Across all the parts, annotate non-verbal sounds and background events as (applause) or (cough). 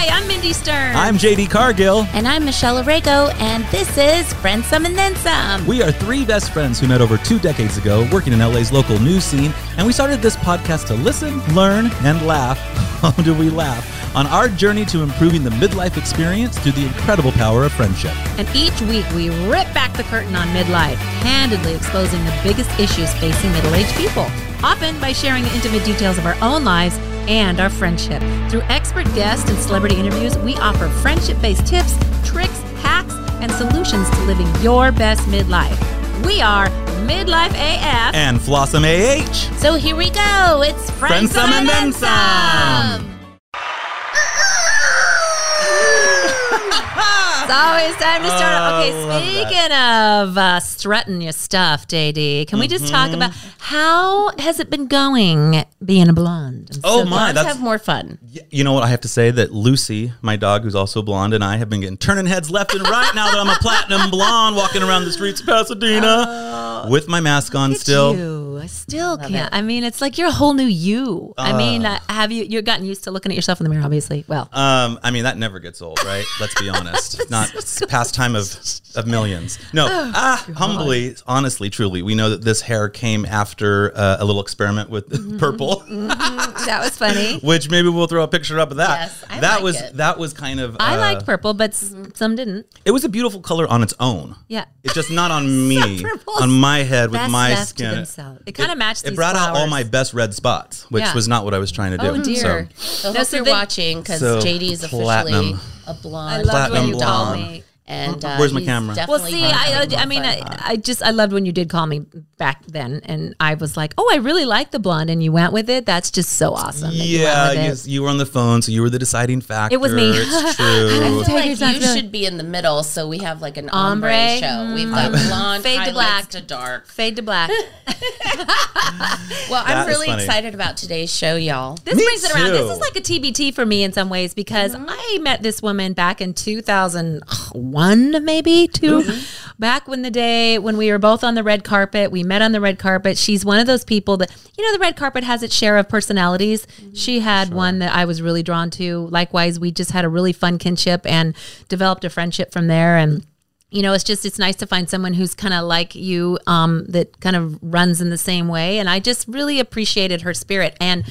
Hi, I'm Mindy Stern. I'm JD Cargill. And I'm Michelle Arago, and this is Friends Some and Then Some. We are three best friends who met over two decades ago working in LA's local news scene, and we started this podcast to listen, learn, and laugh. (laughs) How do we laugh? On our journey to improving the midlife experience through the incredible power of friendship. And each week we rip back the curtain on midlife, candidly exposing the biggest issues facing middle aged people, often by sharing the intimate details of our own lives and our friendship. Through expert guests and celebrity interviews, we offer friendship based tips, tricks, hacks, and solutions to living your best midlife. We are Midlife AF and Flossom AH. So here we go. It's Friends, Friends Some and Then Some. It's always time to start. Oh, okay, speaking of uh, strutting your stuff, JD, can we just talk Mm-hmm. about how has it been going being a blonde? I'm Oh so my, that's have more fun. You know what? I have to say that Lucy, my dog, who's also blonde, and I have been getting turning heads left and right now that I'm a platinum blonde walking around the streets of Pasadena (laughs) with my mask on still. you. I still can't. I mean, it's like you're a whole new you. I mean, uh, have you you've gotten used to looking at yourself in the mirror? Obviously, well, Um, I mean, that never gets old, right? (laughs) Let's be honest. Not pastime of, of millions. No, Oh, ah, humbly, honestly, truly, we know that this hair came after uh, a little experiment with Mm-hmm. (laughs) purple, that was (laughs) funny. which maybe we'll throw a picture up of that. Yes, I that like was it. that was kind of. I uh, liked purple, but s- some didn't. It was a beautiful color on its own. Yeah. It's just not on me, purple's on my head with Best my skin. Themselves. It kind of matched. It these brought out all my best red spots, which Yeah. was not what I was trying to do. Oh dear. So, So, No, hope so you're then- watching because So, JD is officially platinum. a blonde. I loved when Platinum you called blonde. me. And uh-huh. uh, Where's my camera? Well, see, gonna I, I mean. I, I just I loved when you did call me back then, and I was like, oh, I really like the blonde, and you went with it. That's just so awesome. that you went yeah, you, it. you were on the phone, so you were the deciding factor. It was me. It's (laughs) true. I feel like you really. should be in the middle, so we have like an Ombre? ombre, show. We've got mm. blonde, Fade to black. to dark. Fade to black. (laughs) (laughs) Well, That I'm really excited about today's show, y'all. This Me brings it around. This is like a TBT for me in some ways because mm-hmm. I met this woman back in 2001, maybe 2 Back when the day when we were both on the red carpet, we met on the red carpet. She's one of those people that, you know, the red carpet has its share of personalities. She had one that I was really drawn to. Likewise, we just had a really fun kinship and developed a friendship from there. And, you know, it's just it's nice to find someone who's kind of like you, um, that kind of runs in the same way. And I just really appreciated her spirit. And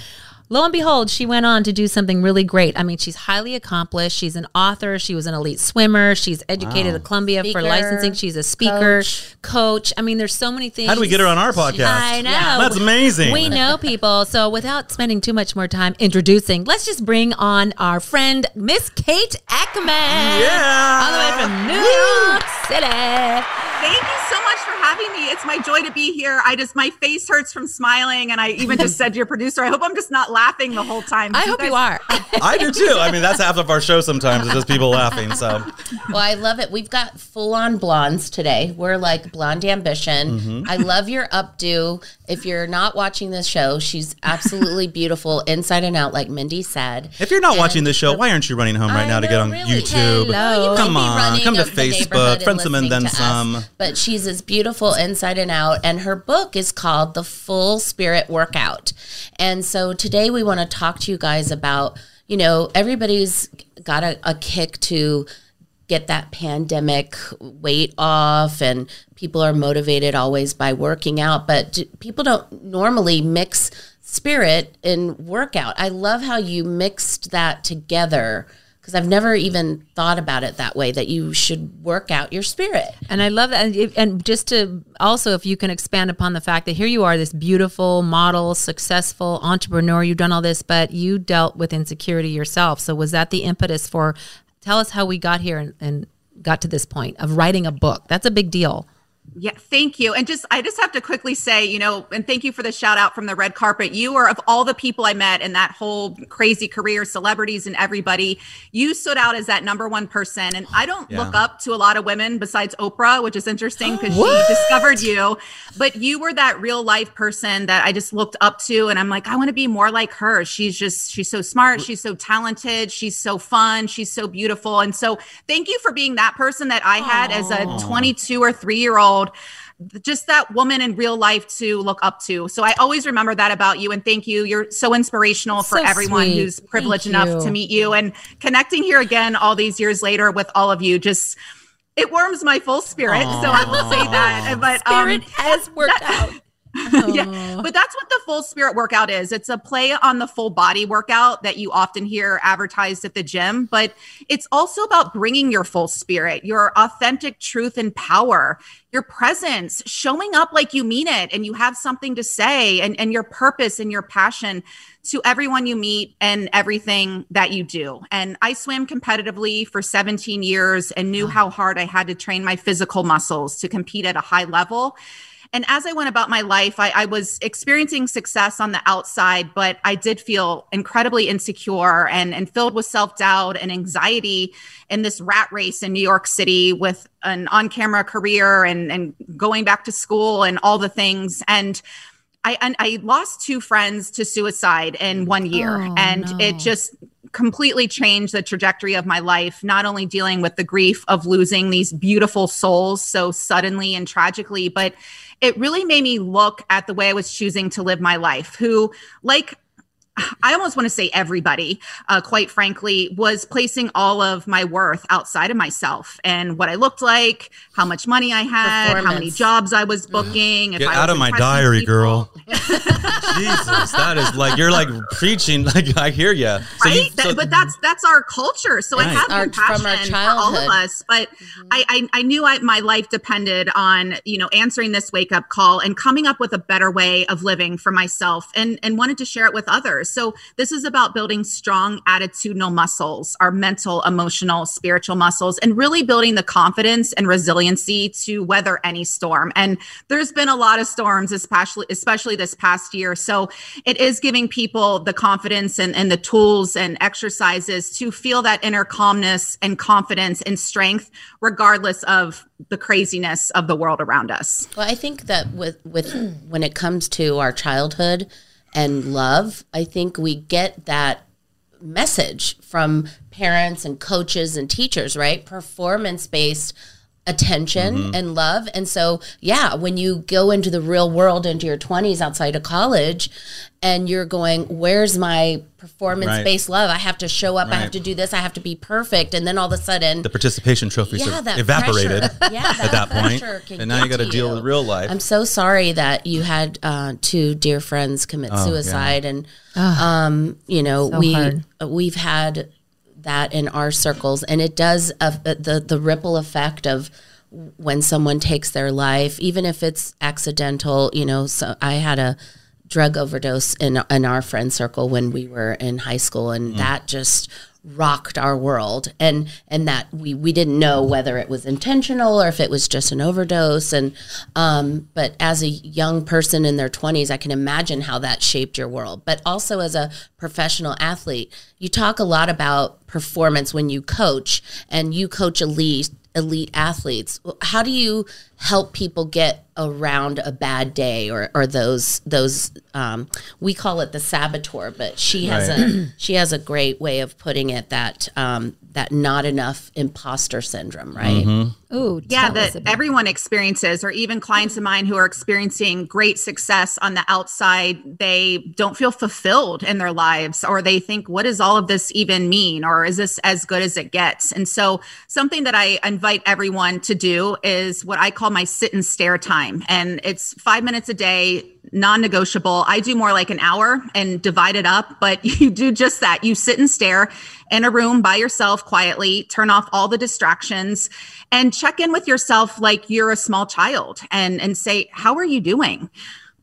lo and behold, she went on to do something really great. I mean, she's highly accomplished. She's an author. She was an elite swimmer. She's educated at Columbia for licensing. She's a speaker, coach. I mean, there's so many things. How do we get her on our podcast? I know. That's amazing. We know people. So without spending too much more time introducing, let's just bring on our friend, Miss Kate Eckman. Yeah. All the way from New York City. Thank you so much for having me. It's my joy to be here. I just my face hurts from smiling, and I even just (laughs) said to your producer, I hope I'm just not laughing the whole time. I hope you are. (laughs) I do too. I mean, that's half of our show sometimes, is just people laughing. So, Well, I love it. We've got full on blondes today. We're like blonde ambition. Mm-hmm. I love your updo. If you're not watching this show, she's absolutely (laughs) beautiful inside and out, like Mindy said. if you're not And watching this show, why aren't you running home right I now to get on really. YouTube? Hello. You Come on, come to Facebook, neighborhood Friends Some and Then Some. us. But she's as beautiful inside and out, and her book is called The Full Spirit Workout. And so today we want to talk to you guys about, you know, everybody's got a, a kick to get that pandemic weight off and people are motivated always by working out but people don't normally mix spirit and workout i love how you mixed that together because i've never even thought about it that way that you should work out your spirit And I love that. And, and just to also, if you can expand upon the fact that here you are, this beautiful model, successful entrepreneur, you've done all this, but you dealt with insecurity yourself. So was that the impetus for? Tell us how we got here and, and got to this point of writing a book. That's a big deal. Yeah, thank you. And just I just have to quickly say, you know, and thank you for the shout out from the red carpet. You are of all the people I met in that whole crazy career, celebrities and everybody, you stood out as that number one person. And I don't Yeah. look up to a lot of women besides Oprah, which is interesting because she discovered you. But you were that real life person that I just looked up to. And I'm like, I want to be more like her. She's just, she's so smart. She's so talented. She's so fun. She's so beautiful. And so thank you for being that person that I had as a 22 or three year old just that woman in real life to look up to. So I always remember that about you and thank you. You're so inspirational for So everyone sweet. who's privileged Thank enough you. to meet you and connecting here again all these years later with all of you. Just it warms my full spirit. So I will say that. But Spirit um, has worked (laughs) out. (laughs) yeah, but that's what the full spirit workout is. It's a play on the full body workout that you often hear advertised at the gym, but it's also about bringing your full spirit, your authentic truth and power, your presence, showing up like you mean it and you have something to say and, and your purpose and your passion to everyone you meet and everything that you do. And I swam competitively for 17 years and knew how hard I had to train my physical muscles to compete at a high level. And as I went about my life, I, I was experiencing success on the outside, but I did feel incredibly insecure and, and filled with self doubt and anxiety in this rat race in New York City with an on camera career and, and going back to school and all the things. And I, and I lost two friends to suicide in one year, Oh, and no. it just completely changed the trajectory of my life. Not only dealing with the grief of losing these beautiful souls so suddenly and tragically, but it really made me look at the way I was choosing to live my life. Who, like I almost want to say everybody, uh, quite frankly, was placing all of my worth outside of myself and what I looked like, how much money I had, how many jobs I was booking. if Get I out was of my diary, people. girl. (laughs) Jesus, that is like you're like preaching. (laughs) Like I hear you. So right? you, That- but that's that's our culture. So Right. I have Our- compassion for all of us. But I, I I knew I, my life depended on you know answering this wake up call and coming up with a better way of living for myself and and wanted to share it with others. So this is about building strong attitudinal muscles, our mental, emotional, spiritual muscles, and really building the confidence and resiliency to weather any storm. And there's been a lot of storms, especially especially this past year. So it is giving people the confidence and, and the tools and exercises to feel that inner calmness and confidence and strength, regardless of the craziness of the world around us. Well, I think that with with when it comes to our childhood and love, I think we get that message from parents and coaches and teachers, right? Performance based attention and love. And so, yeah, when you go into the real world into your 20s outside of college and you're going, where's my performance based love? I have to show up, I have to do this, I have to be perfect. And then all of a sudden, the participation trophies Yeah, have that evaporated pressure. (laughs) Yeah, at that point, and now you got to to deal you. with real life. I'm so sorry that you had uh, two dear friends commit Oh, suicide, and um, you know So we hard. uh, we've had that in our circles, and it does uh, the the ripple effect of when someone takes their life, even if it's accidental. You know, so I had a drug overdose in in our friend circle when we were in high school, and that just rocked our world and and that we we didn't know whether it was intentional or if it was just an overdose. And um but as a young person in their 20s I can imagine how that shaped your world. But also as a professional athlete you talk a lot about performance when you coach and you coach elite elite athletes. How do you help people get around a bad day or, or those those um, we call it the saboteur but she has a (clears throat) she has a great way of putting it that um, that not enough imposter syndrome right? Ooh, yeah tell us that everyone experiences or even clients of mine who are experiencing great success on the outside they don't feel fulfilled in their lives or they think what does all of this even mean? Or is this as good as it gets? And so something that i invite everyone to do is what i call my sit and stare time. And it's five minutes a day non-negotiable. I do more like an hour and divide it up but (laughs) you do just that. You sit and stare in a room by yourself quietly turn off all the distractions and check in with yourself like you're a small child and and say how are you doing?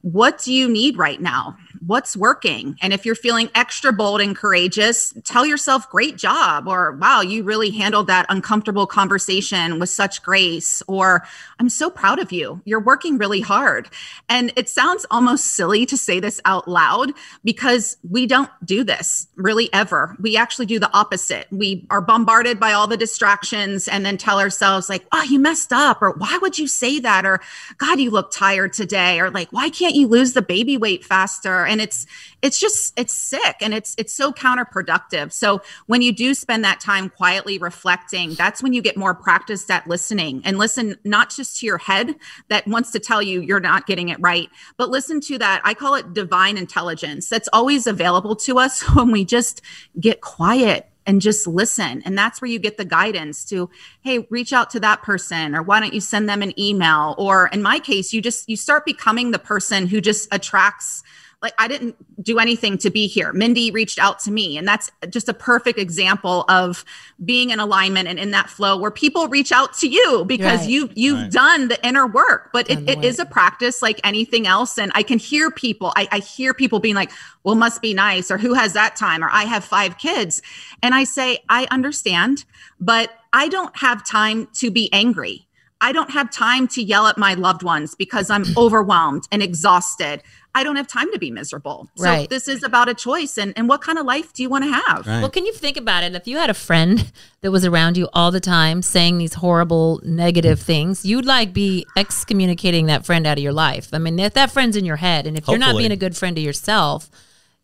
What do you need right now what's working? And if you're feeling extra bold and courageous tell yourself great job or wow you really handled that uncomfortable conversation with such grace or i'm so proud of you. You're working really hard. And it sounds almost silly to say this out loud because we don't do this really ever. We actually do the opposite. We are bombarded by all the distractions and then tell ourselves like oh you messed up or why would you say that? or god you look tired today or like why can't you lose the baby weight faster and it's it's just it's sick and it's it's so counterproductive so when you do spend that time quietly reflecting that's when you get more practiced at listening and listen not just to your head that wants to tell you you're not getting it right but listen to that i call it divine intelligence that's always available to us (laughs) when we just get quiet and just listen. And that's where you get the guidance to, hey, reach out to that person or why don't you send them an email? Or in my case, you just you start becoming the person who just attracts like I didn't do anything to be here. Mindy reached out to me. And that's just a perfect example of being in alignment and in that flow where people reach out to you because right. you you've right. done the inner work. But it, it is a practice like anything else. And I can hear people, I, I hear people being like, well, must be nice, or who has that time, or I have five kids. And I say, I understand, but I don't have time to be angry. I don't have time to yell at my loved ones because I'm (clears throat) overwhelmed and exhausted. I don't have time to be miserable. So right. this is about a choice and, and what kind of life do you want to have? Right. Well, can you think about it? If you had a friend (laughs) that was around you all the time saying these horrible negative things, you'd like be excommunicating that friend out of your life. I mean, if that friend's in your head and if Hopefully. you're not being a good friend to yourself,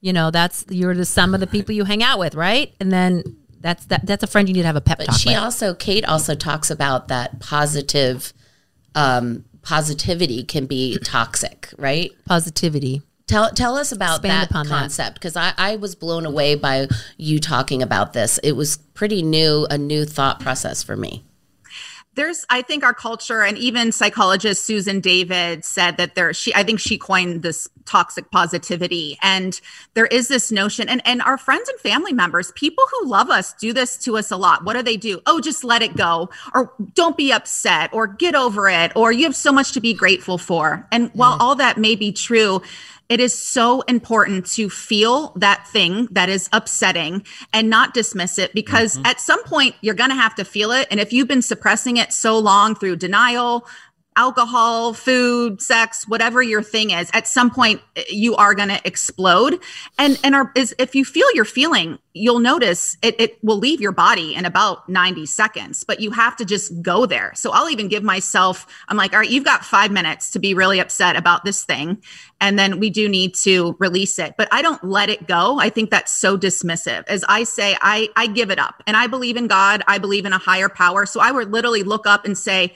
you know, that's you're the sum of the people you hang out with, right? And then that's that that's a friend you need to have a pep but talk she with. also Kate also talks about that positive um positivity can be toxic, right? Positivity. Tell tell us about Expand that concept because I, I was blown away by you talking about this. It was pretty new, a new thought process for me there's i think our culture and even psychologist susan david said that there she i think she coined this toxic positivity. And there is this notion and and our friends and family members people who love us do this to us a lot. What do they do? Oh just let it go or don't be upset or get over it or you have so much to be grateful for. And while all that may be true it is so important to feel that thing that is upsetting and not dismiss it because mm-hmm. at some point you're going to have to feel it. And if you've been suppressing it so long through denial, alcohol, food, sex, whatever your thing is, at some point eh, you are going to explode. And and are, is if you feel your feeling, you'll notice it, it will leave your body in about 90 seconds, but you have to just go there. So I'll even give myself, I'm like, all right, you've got five minutes to be really upset about this thing. And then we do need to release it, but I don't let it go. I think that's so dismissive. As I say, I, I give it up and I believe in God. I believe in a higher power. So I would literally look up and say,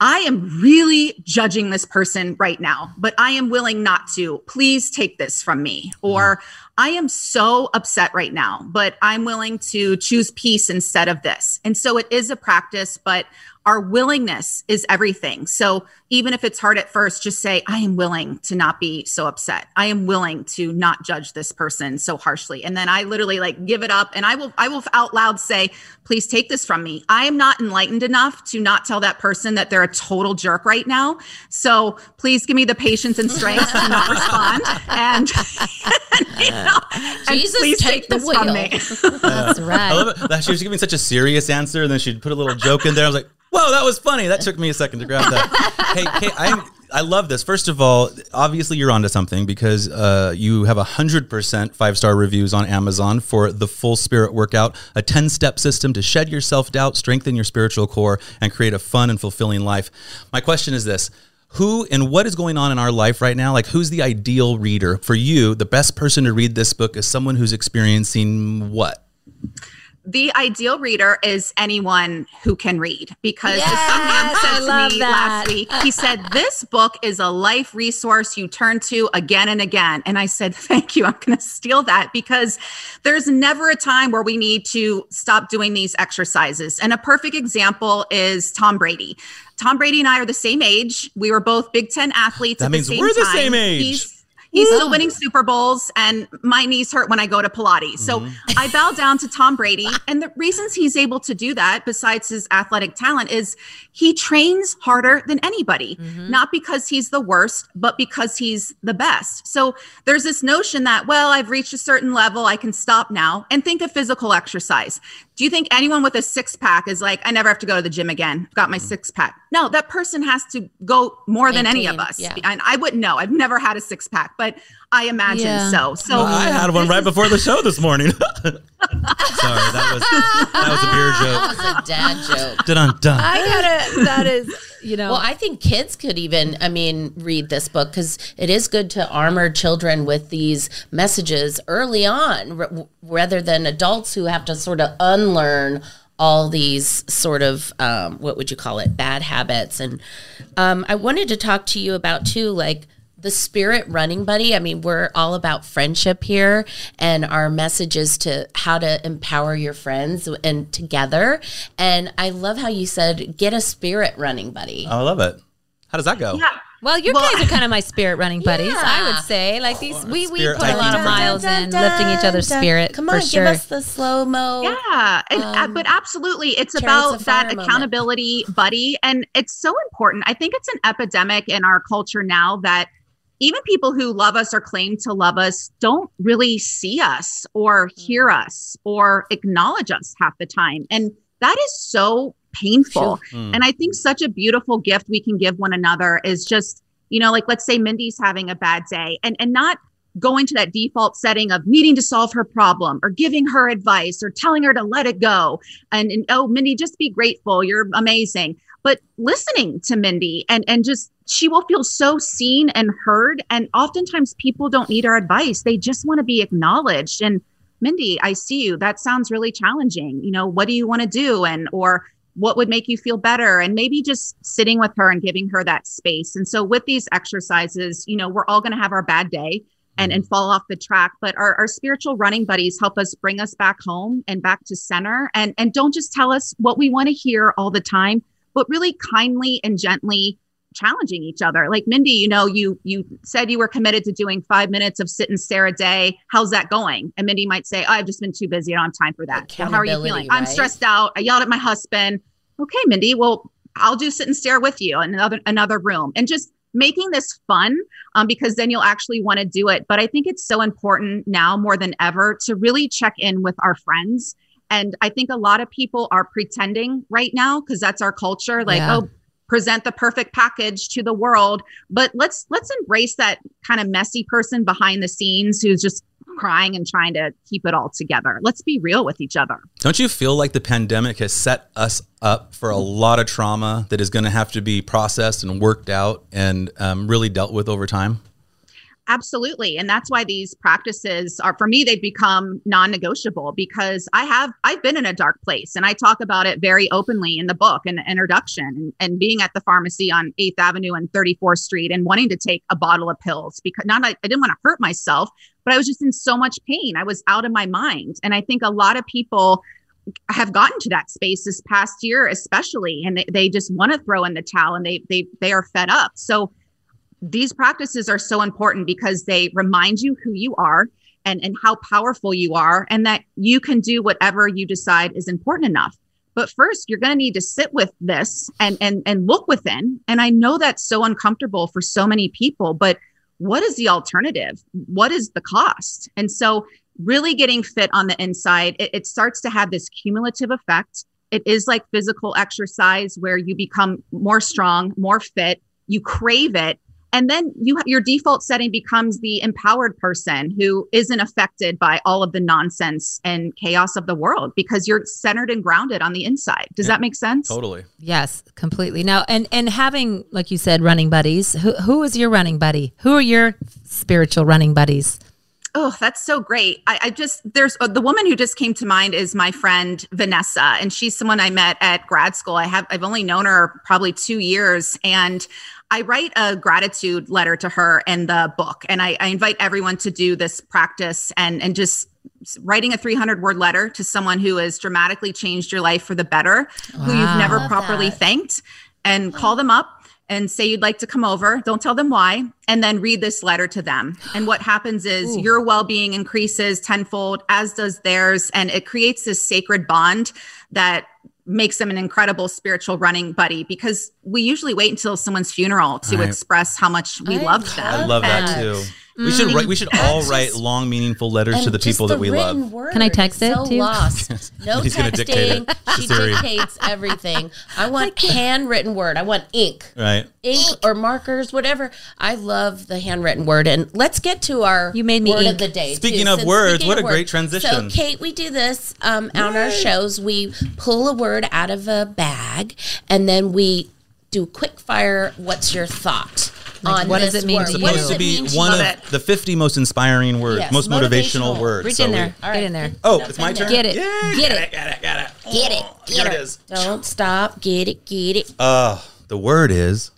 I am really judging this person right now, but I am willing not to. Please take this from me. Or I am so upset right now, but I'm willing to choose peace instead of this. And so it is a practice, but our willingness is everything. So even if it's hard at first, just say, I am willing to not be so upset. I am willing to not judge this person so harshly. And then I literally like give it up and I will, I will out loud say, please take this from me. I am not enlightened enough to not tell that person that they're a total jerk right now. So please give me the patience and strength to not respond. And, (laughs) you know, Jesus, and please take, take the wheel. (laughs) That's right. I love it. She was giving such a serious answer and then she'd put a little joke in there. I was like, Whoa, that was funny. That took me a second to grab that. (laughs) hey, Kate, I I love this. First of all, obviously you're onto something because uh, you have a hundred percent five star reviews on Amazon for the Full Spirit Workout, a ten step system to shed your self doubt, strengthen your spiritual core, and create a fun and fulfilling life. My question is this: Who and what is going on in our life right now? Like, who's the ideal reader for you? The best person to read this book is someone who's experiencing what? The ideal reader is anyone who can read because yes, some man said to me that. last week, he said, This book is a life resource you turn to again and again. And I said, (laughs) Thank you. I'm going to steal that because there's never a time where we need to stop doing these exercises. And a perfect example is Tom Brady. Tom Brady and I are the same age. We were both Big Ten athletes. That means the we're the same age. He's, He's still winning Super Bowls, and my knees hurt when I go to Pilates. So mm-hmm. I bow down to Tom Brady. And the reasons he's able to do that, besides his athletic talent, is he trains harder than anybody, mm-hmm. not because he's the worst, but because he's the best. So there's this notion that, well, I've reached a certain level, I can stop now. And think of physical exercise. Do you think anyone with a six pack is like, I never have to go to the gym again? I've got my mm-hmm. six pack. No, that person has to go more than any of us. Yeah. And I wouldn't know. I've never had a six pack, but I imagine yeah. so. So well, I had one right before the show this morning. (laughs) Sorry, that was that was a beer (laughs) joke. That was a dad joke. Dun dun. I gotta. That is you know. Well, I think kids could even, I mean, read this book because it is good to armor children with these messages early on r- rather than adults who have to sort of unlearn all these sort of, um, what would you call it, bad habits. And um, I wanted to talk to you about, too, like, the spirit running buddy. I mean, we're all about friendship here, and our message is to how to empower your friends and together. And I love how you said, get a spirit running buddy. I love it. How does that go? Yeah. well, you Well, guys are (laughs) kind of my spirit running buddies. I would say, like these, we we Spirit put a lot of hiking. miles in lifting each other's spirit. Come for on, sure. give us the slow mo. Yeah, and, uh, Um, but absolutely, it's about of Fire that moment. accountability buddy, and it's so important. I think it's an epidemic in our culture now that even people who love us or claim to love us don't really see us or hear us or acknowledge us half the time, and that is so painful. Mm. And I think such a beautiful gift we can give one another is just, you know, like let's say Mindy's having a bad day and and not going to that default setting of needing to solve her problem or giving her advice or telling her to let it go. And, and oh, Mindy, just be grateful. You're amazing. But listening to Mindy and and just she will feel so seen and heard. And oftentimes people don't need our advice. They just want to be acknowledged. And Mindy, I see you. That sounds really challenging. You know, what do you want to do? And or what would make you feel better and maybe just sitting with her and giving her that space and so with these exercises you know we're all going to have our bad day and and fall off the track but our, our spiritual running buddies help us bring us back home and back to center and and don't just tell us what we want to hear all the time but really kindly and gently challenging each other. Like mindy you know you you said you were committed to doing five minutes of sit and stare a day. How's that going? And mindy might say oh, i've just been too busy i don't have time for that. Well, how are you feeling? I'm stressed out. I yelled at my husband. Okay mindy well i'll do sit and stare with you in another another room. And just making this fun um, because then you'll actually want to do it. But i think it's so important now more than ever to really check in with our friends and i think a lot of people are pretending right now because that's our culture like Yeah. oh present the perfect package to the world but let's let's embrace that kind of messy person behind the scenes who's just crying and trying to keep it all together let's be real with each other Don't you feel like the pandemic has set us up for a lot of trauma that is going to have to be processed and worked out and um, really dealt with over time? Absolutely. And that's why these practices are for me they've become non-negotiable because i have i've been in a dark place and i talk about it very openly in the book and the introduction and, and being at the pharmacy on 8th avenue and 34th street and wanting to take a bottle of pills because not i, I didn't want to hurt myself but i was just in so much pain. I was out of my mind. And i think a lot of people have gotten to that space this past year especially and they, they just want to throw in the towel and they they they are fed up. So these practices are so important because they remind you who you are and, and how powerful you are and that you can do whatever you decide is important enough. But first you're going to need to sit with this and and and look within. And i know that's so uncomfortable for so many people but what is the alternative? What is the cost? And so really getting fit on the inside it, it starts to have this cumulative effect. It is like physical exercise where you become more strong more fit. You crave it and then you your default setting becomes the empowered person who isn't affected by all of the nonsense and chaos of the world because you're centered and grounded on the inside does Yeah, that make sense Totally. Yes, completely. Now, and and having like you said, running buddies. Who who is your running buddy? Who are your spiritual running buddies? Oh, that's so great. I, I just, there's uh, the woman who just came to mind is my friend Vanessa, and she's someone I met at grad school. I have, I've only known her probably two years, and I write a gratitude letter to her in the book. And I, I invite everyone to do this practice and, and just writing a 300 word letter to someone who has dramatically changed your life for the better, who you've never properly that. thanked, and call them up and say you'd like to come over. Don't tell them why. And then read this letter to them. And what happens is Ooh. your well being increases tenfold, as does theirs. And it creates this sacred bond that makes them an incredible spiritual running buddy because we usually wait until someone's funeral to Right. express how much we I love them. I love that And- too. We should write, we should all write long, meaningful letters to the just people that we written love. Word Can I is text it so to you? lost. (laughs) No He's gonna dictate texting. it to She Siri. dictates everything. I (laughs) want handwritten word. I want ink. Right. Ink or markers, whatever. I love the handwritten word. And let's get to our You made me word ink. of the day. Speaking too. of Since- words, speaking what of a great transition. So, Kate, we do this um, on our shows. We pull a word out of a bag and then we do quick fire. What's your thought on what does it mean word? to you? does supposed to be one you? Love of the 50 most inspiring words, Yes, most motivational, motivational. words. Reach So in we- there. All Get right. in there. Oh, it's my turn. Get it. Yeah, Get got it. Got it. Got it. Get it. Here Get it it. is. Don't stop. Get it. Get it. Uh, the word is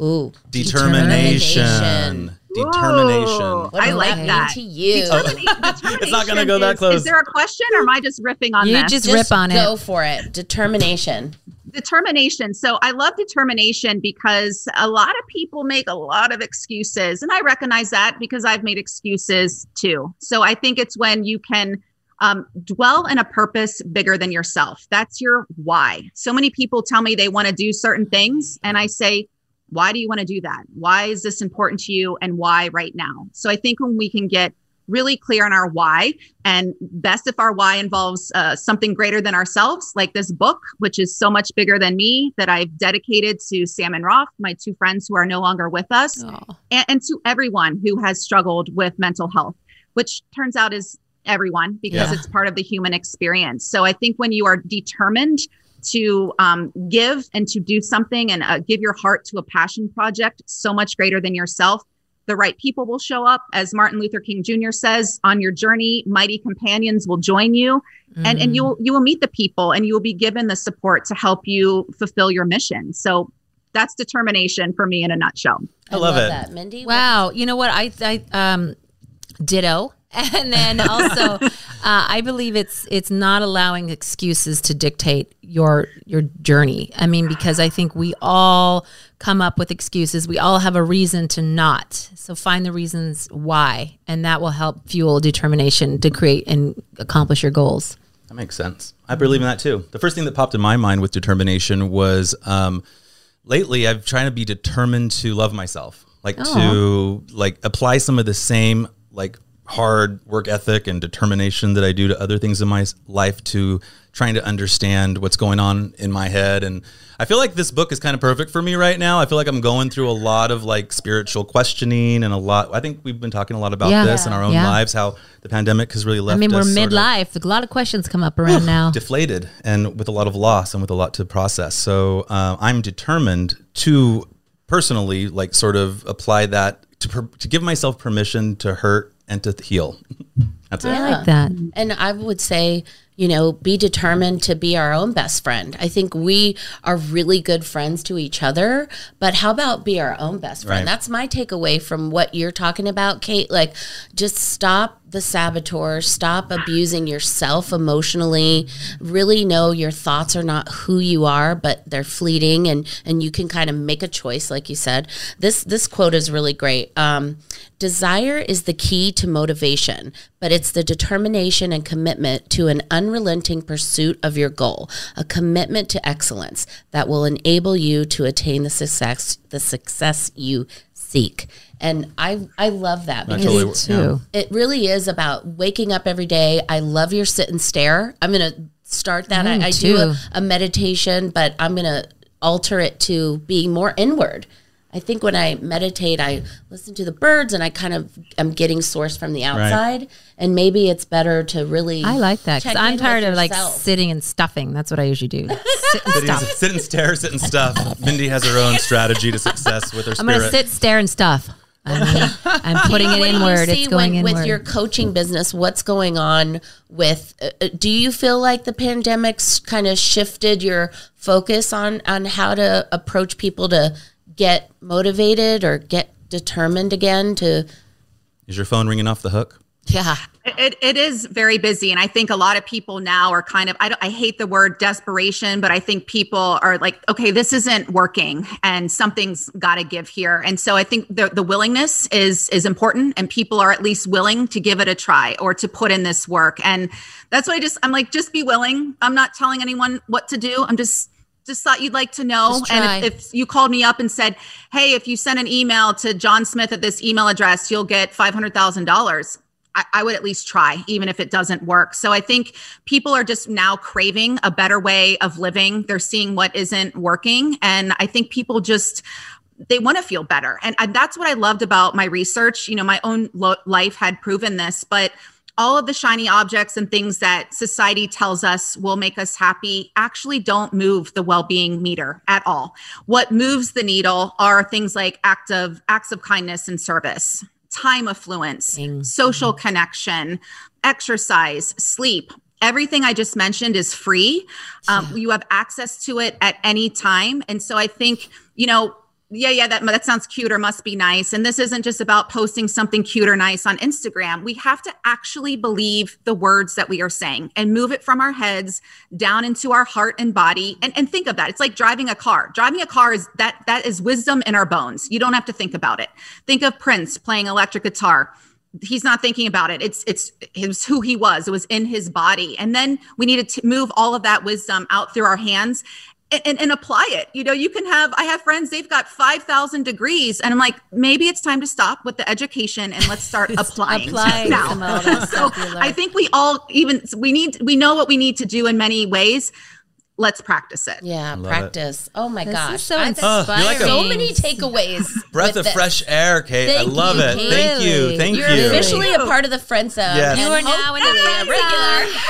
Ooh. determination. Determination. Determination. Ooh, What I does like mean that. to you. It's not gonna go that close. Is there a question or am I just ripping on You this? just Just rip on it. go for it. Determination. Determination. So I love determination because a lot of people make a lot of excuses. And I recognize that because I've made excuses too. So I think it's when you can um, dwell in a purpose bigger than yourself. That's your why. So many people tell me they want to do certain things. And I say, why do you want to do that? Why is this important to you? And why right now? So I think when we can get really clear on our why and best if our why involves uh, something greater than ourselves like this book which is so much bigger than me that i've dedicated to sam and roth my two friends who are no longer with us Oh. and, and to everyone who has struggled with mental health which turns out is everyone because Yeah. it's part of the human experience so i think when you are determined to um, give and to do something and uh, give your heart to a passion project so much greater than yourself the right people will show up as martin luther king jr says on your journey mighty companions will join you and and Mm. you'll you will meet the people and you will be given the support to help you fulfill your mission so that's determination for me in a nutshell I love it. that. Mindy? Wow. You know what? I, I um, ditto. (laughs) And then also, uh, I believe it's it's not allowing excuses to dictate your your journey. I mean, because I think we all come up with excuses. We all have a reason to not. So find the reasons why, and that will help fuel determination to create and accomplish your goals. That makes sense. I believe in that too. The first thing that popped in my mind with determination was um, lately I've trying to be determined to love myself, like to like apply some of the same like hard work ethic and determination that I do to other things in my life to trying to understand what's going on in my head and I feel like this book is kind of perfect for me right now. I feel like I'm going through a lot of like spiritual questioning and a lot I think we've been talking a lot about Yeah. this in our own Yeah. lives how the pandemic has really left I mean, we're us sort of- midlife. A lot of questions come up around now. deflated and with a lot of loss and with a lot to process. So uh, I'm determined to personally, like, sort of apply that to per- to give myself permission to hurt and to heal. (laughs) That's it. I like that. And I would say, you know, be determined to be our own best friend. I think we are really good friends to each other, but how about be our own best friend? Right. That's my takeaway from what you're talking about, Kate. Like, just stop the saboteur, stop abusing yourself emotionally. Really know your thoughts are not who you are, but they're fleeting, and and you can kind of make a choice, like you said. This this quote is really great. Um, Desire is the key to motivation, but it's the determination and commitment to an unrelenting pursuit of your goal, a commitment to excellence that will enable you to attain the success the success you seek. And I I love that because totally- Too. it really is about waking up every day. I love your sit and stare. I'm going to start that. Mm, I, I do a, a meditation, but I'm going to alter it to being more inward. I think when I meditate, I listen to the birds and I kind of am getting source from the outside. And maybe it's better to really. I like that because I'm tired with of like sitting and stuffing. That's what I usually do. (laughs) Sit and Sit, and stare, sit and stuff. Mindy has her own strategy to success with her I'm gonna sit, stare, and stuff. I mean, I'm (laughs) putting it What do inward. It's going when- inward. With your coaching business, what's going on with? Uh, uh, do you feel like the pandemic's kind of shifted your focus on on how to approach people to get motivated or get determined again to? Is your phone ringing off the hook? yeah. It, it is very busy. And I think a lot of people now are kind of, I, don't, I hate the word desperation, but I think people are like, okay, this isn't working and something's got to give here. And so I think the, the willingness is, is important and people are at least willing to give it a try or to put in this work. And that's why I just, I'm like, just be willing. I'm not telling anyone what to do. I'm just, just thought you'd like to know. And if, if you called me up and said, Hey, if you send an email to John Smith at this email address, you'll get $500,000. I, I would at least try, even if it doesn't work. So I think people are just now craving a better way of living. They're seeing what isn't working. And I think people just, they want to feel better. And, and that's what I loved about my research. You know, my own lo- life had proven this, but all of the shiny objects and things that society tells us will make us happy actually don't move the well-being meter at all. What moves the needle are things like act of acts of kindness and service, time affluence, social connection, exercise, sleep. Everything I just mentioned is free. Um, you have access to it at any time. And so I think, you know, yeah, yeah, that that sounds cute or must be nice. And this isn't just about posting something cute or nice on Instagram. We have to actually believe the words that we are saying and move it from our heads down into our heart and body. And, and think of that. It's like driving a car. Driving a car is that that is wisdom in our bones. You don't have to think about it. Think of Prince playing electric guitar he's not thinking about it it's it's it was who he was it was in his body and then we need to move all of that wisdom out through our hands and, and, and apply it. You know you can have i have friends they've got 5000 degrees and i'm like maybe it's time to stop with the education and let's start (laughs) applying applying now. some of that (laughs) so i think we all even we need we know what we need to do in many ways let's practice it Yeah, love it. practice. Oh my This gosh. is so I- Oh, like so many takeaways. (laughs) Breath of this. fresh air, Kate. I love you, it. Kate. Thank you. Thank You're you. officially a part of the friend zone. Yes. You are now in the a regular.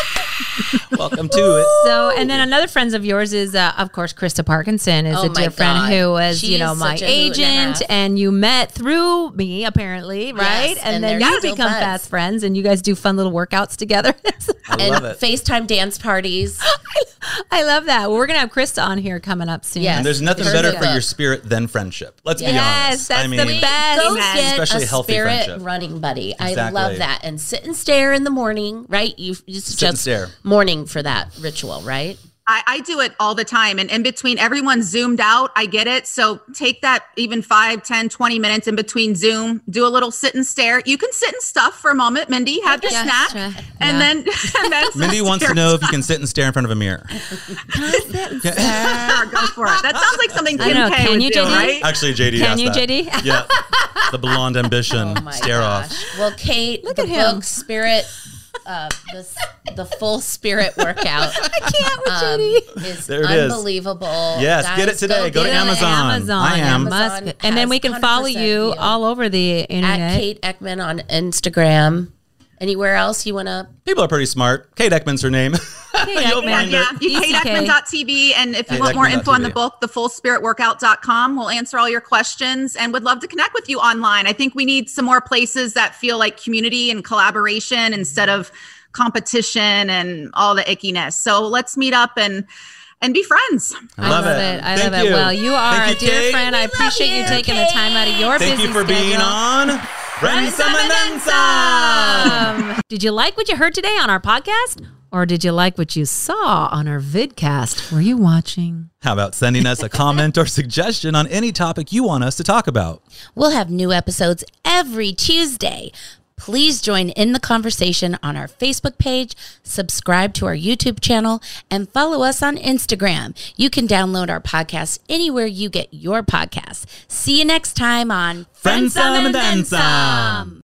(laughs) Welcome to it. So, and then another friends of yours is, uh, of course, Krista Parkinson is Oh a my dear friend who was, She you know, my such a hoot and agent, and you met through me, apparently, right? Yes, and, and then you become buds. fast friends, and you guys do fun little workouts together. (laughs) I and it. FaceTime dance parties. (gasps) I love that. Well, we're gonna have Krista on here coming up soon. Yes. And there's nothing Hers better for your spirit than friendship. Let's be honest. Yes, honest. that's I the mean, best. Go Amen. get Especially a healthy spirit friendship. running buddy. I love that. And sit and stare in the morning, right? You it's Sit and just stare. morning for that ritual, right? I, I do it all the time. And in between, everyone zoomed out. I get it. So take that even 5, 10, 20 minutes in between Zoom, do a little sit and stare. You can sit and stuff for a moment, Mindy, have your Yes, snack. sure. And Yeah. then, (laughs) and then Mindy wants to know if you can sit and stare in front of a mirror. Sure, go for it. That sounds like something Kim know. K Can would you, do, JD? right? Actually, JD Can asked you, that. JD? Yeah. The blonde ambition. (laughs) Oh my stare gosh. off. Well, Kate, Look the at him. Spirit, uh, the the full Spirit workout. (laughs) I can't with um, JD. is There it is. unbelievable. Yes, get it today. Go to. Amazon. Amazon. I am. Amazon and then we can follow 100% you all over the At internet. Kate Eckman on Instagram. Anywhere else you want to? People are pretty smart. Kate Eckman's her name. (laughs) You'll Eckman. Yeah, find yeah. it. You ECK. kateeckman.tv. And if you Kate want more info on the book, the fullspiritworkout.com, we'll answer all your questions and would love to connect with you online. I think we need some more places that feel like community and collaboration instead of competition and all the ickiness. So let's meet up and and be friends. I love, it. I Thank love it. Well, you are Thank a dear Kate. friend. I appreciate you you, taking the time out of your Thank busy you for being on Friends and Then Um, did you like what you heard today on our podcast? Or did you like what you saw on our vidcast? Were you watching? How about sending us a comment or suggestion on any topic you want us to talk about? We'll have new episodes every Tuesday. Please join in the conversation on our Facebook page, subscribe to our YouTube channel, and follow us on Instagram. You can download our podcast anywhere you get your podcasts. See you next time on Friends Some and Then Some.